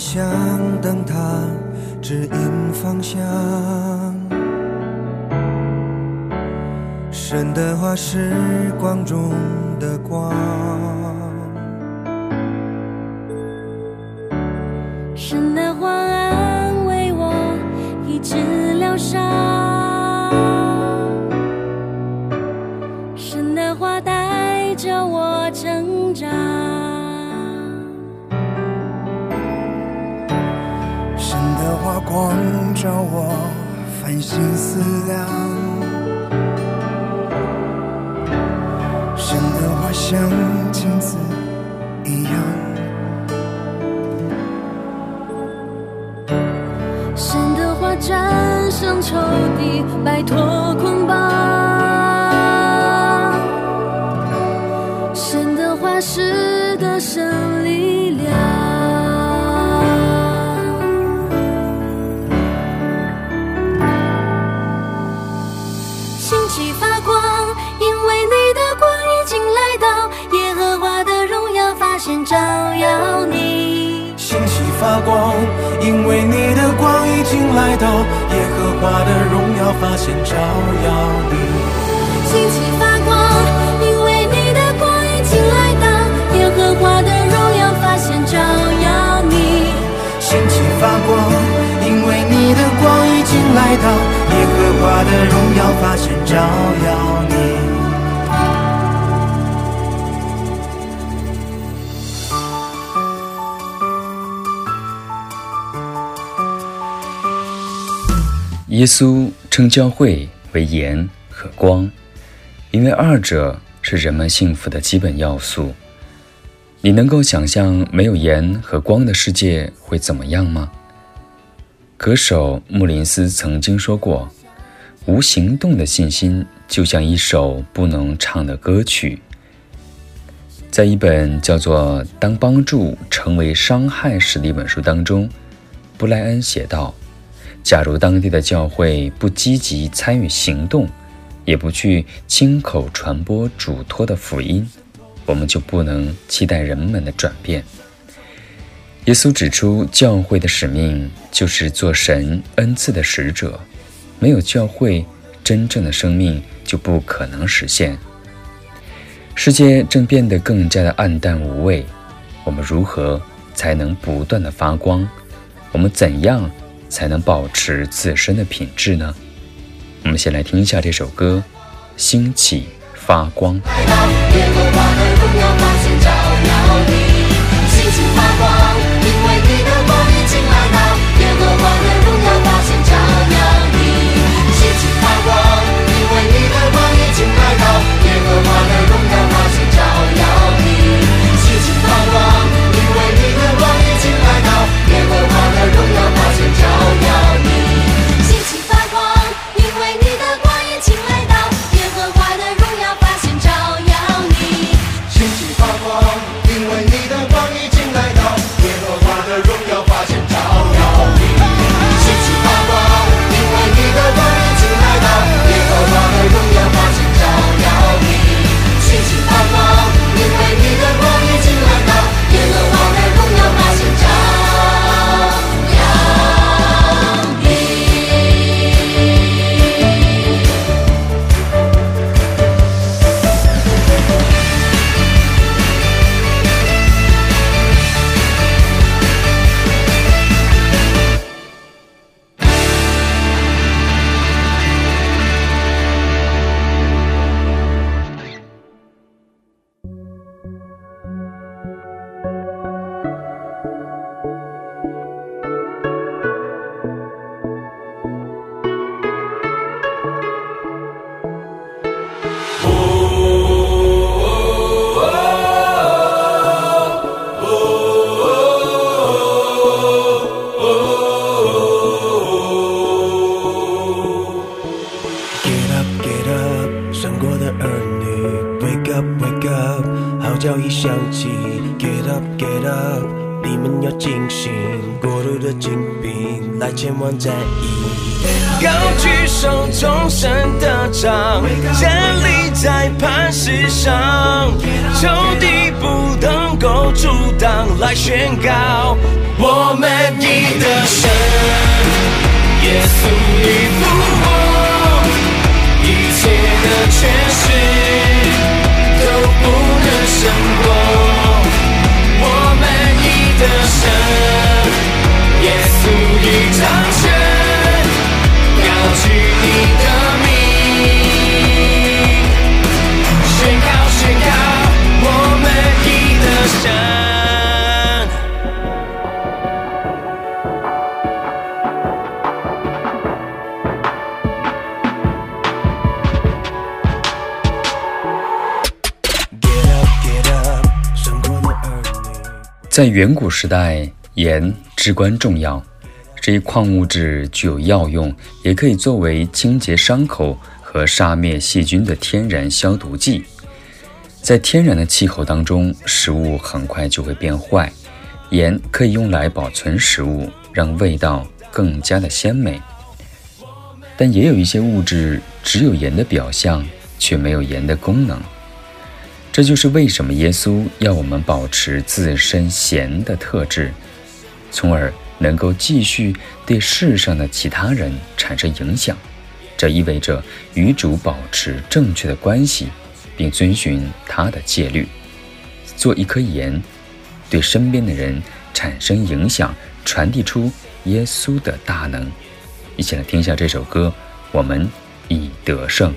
神的话像灯塔，指引方向。神的话是光中的光。神的话安慰我，医治疗伤。光照我，繁星思量。生的花像镜子一样。生的花沾上抽屉，摆脱困来到，耶和华的荣耀发现照耀你。心情发光，因为你的光已经来到，耶和华的荣耀发现照耀你。心情发光，因为你的光已经来到，耶和华的荣耀发现照耀耶稣称教会为盐和光，因为二者是人们幸福的基本要素。你能够想象没有盐和光的世界会怎么样吗？歌手穆林斯曾经说过：“无行动的信心就像一首不能唱的歌曲。”在一本叫做《当帮助成为伤害时》的一本书当中，布莱恩写道。假如当地的教会不积极参与行动，也不去亲口传播主托的福音，我们就不能期待人们的转变。耶稣指出，教会的使命就是做神恩赐的使者，没有教会，真正的生命就不可能实现。世界正变得更加的暗淡无味，我们如何才能不断的发光？我们怎样才能保持自身的品质呢？我们先来听一下这首歌《兴起发光》。叫一响起，get up，get up。你们要警醒，过度的精兵来千万在意。高举手中神的掌，站立在磐石上，仇敌不能够阻挡，来宣告：我们已得胜。耶稣已复活，一切的权势。们在远古时代。盐至关重要，这一矿物质具有药用，也可以作为清洁伤口和杀灭细菌的天然消毒剂。在天然的气候当中，食物很快就会变坏。盐可以用来保存食物，让味道更加的鲜美。但也有一些物质只有盐的表象，却没有盐的功能。这就是为什么耶稣要我们保持自身贤的特质。从而能够继续对世上的其他人产生影响，这意味着与主保持正确的关系，并遵循他的戒律，做一颗盐，对身边的人产生影响，传递出耶稣的大能。一起来听一下这首歌，我们已得胜。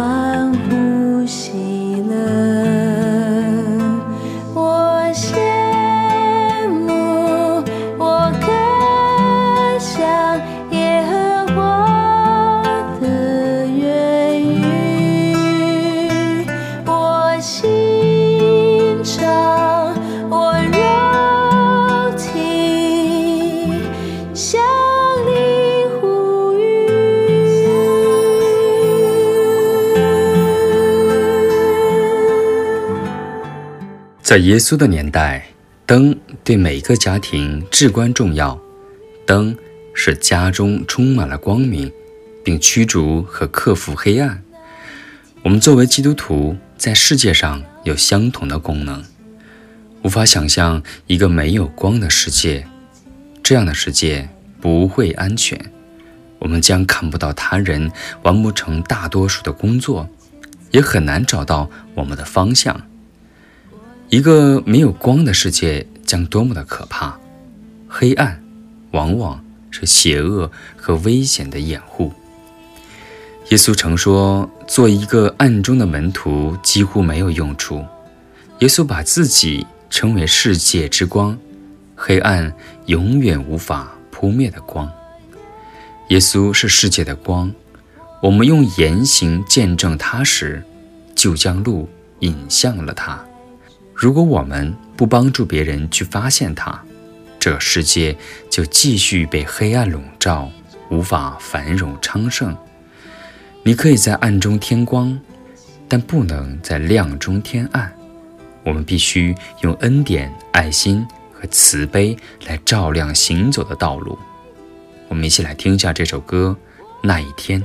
欢在耶稣的年代，灯对每个家庭至关重要。灯使家中充满了光明，并驱逐和克服黑暗。我们作为基督徒，在世界上有相同的功能。无法想象一个没有光的世界，这样的世界不会安全。我们将看不到他人，完不成大多数的工作，也很难找到我们的方向。一个没有光的世界将多么的可怕！黑暗往往是邪恶和危险的掩护。耶稣曾说：“做一个暗中的门徒几乎没有用处。”耶稣把自己称为世界之光，黑暗永远无法扑灭的光。耶稣是世界的光，我们用言行见证他时，就将路引向了他。如果我们不帮助别人去发现它，这世界就继续被黑暗笼罩，无法繁荣昌盛。你可以在暗中添光，但不能在亮中添暗。我们必须用恩典、爱心和慈悲来照亮行走的道路。我们一起来听一下这首歌《那一天》。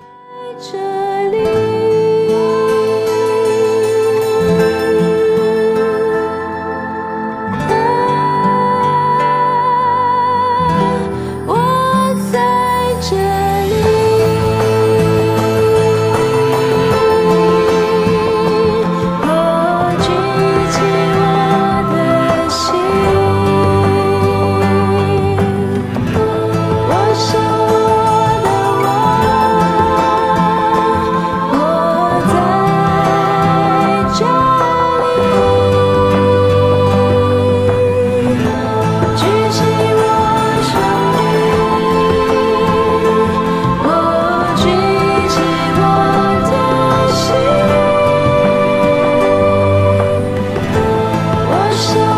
show.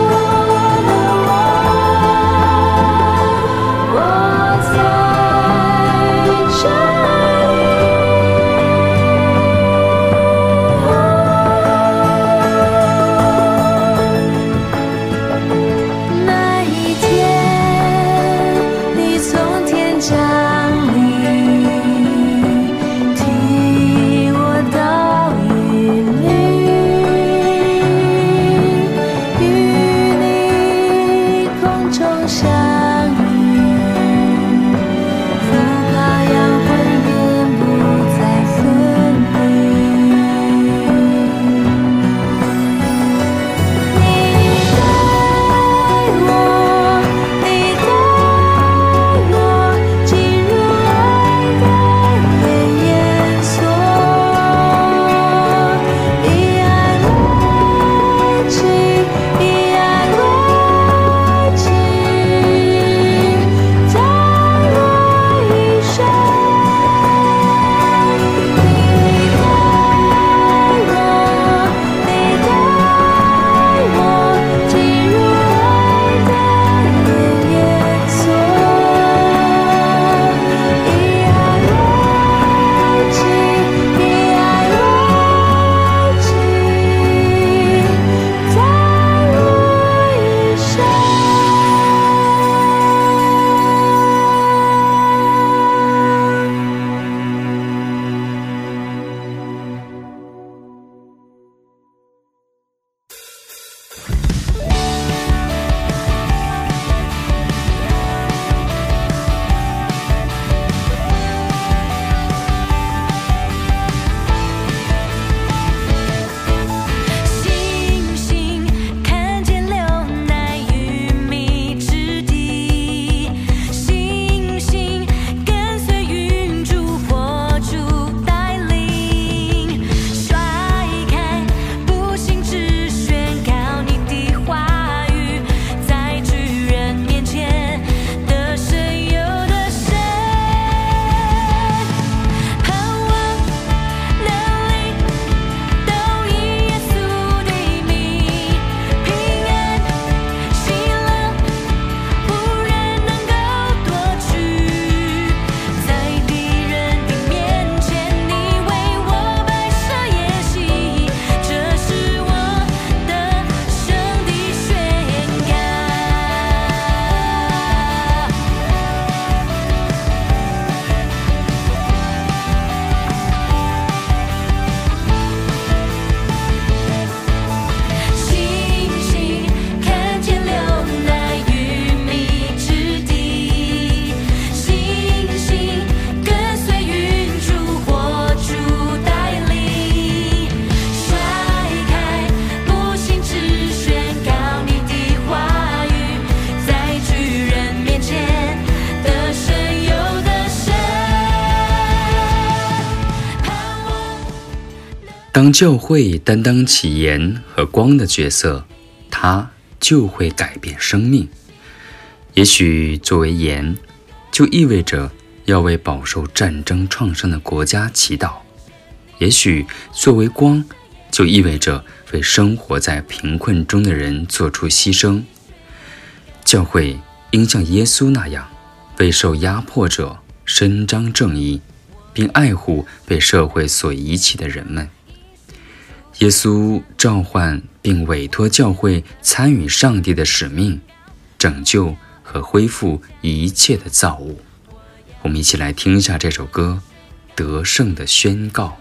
教会担当起盐和光的角色，它就会改变生命。也许作为盐，就意味着要为饱受战争创伤的国家祈祷；也许作为光，就意味着为生活在贫困中的人做出牺牲。教会应像耶稣那样，为受压迫者伸张正义，并爱护被社会所遗弃的人们。耶稣召唤并委托教会参与上帝的使命，拯救和恢复一切的造物。我们一起来听一下这首歌《得胜的宣告》。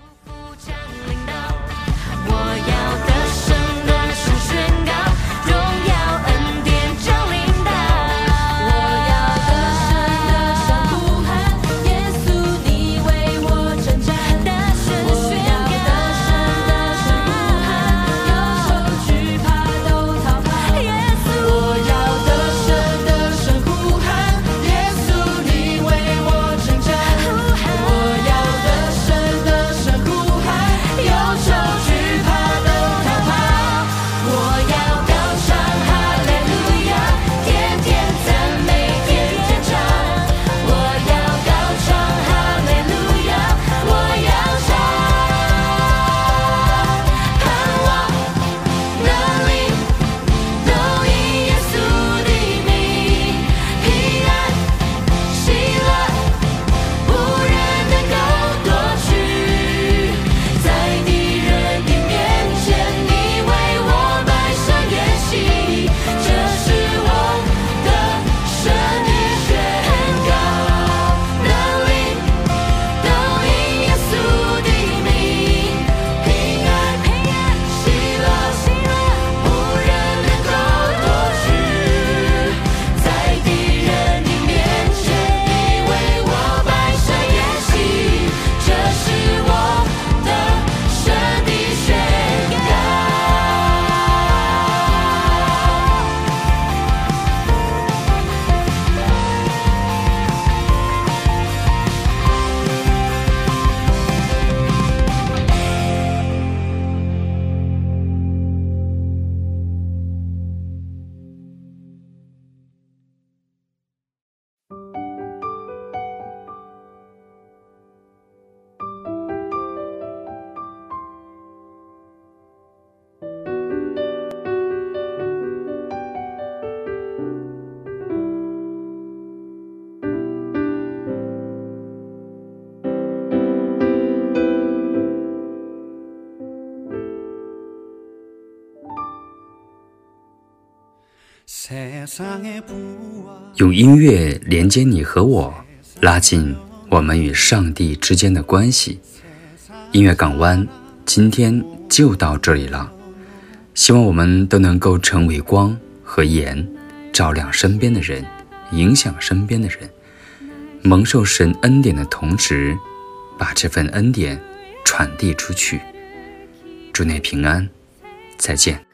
用音乐连接你和我，拉近我们与上帝之间的关系。音乐港湾今天就到这里了，希望我们都能够成为光和盐，照亮身边的人，影响身边的人，蒙受神恩典的同时，把这份恩典传递出去。祝你平安，再见。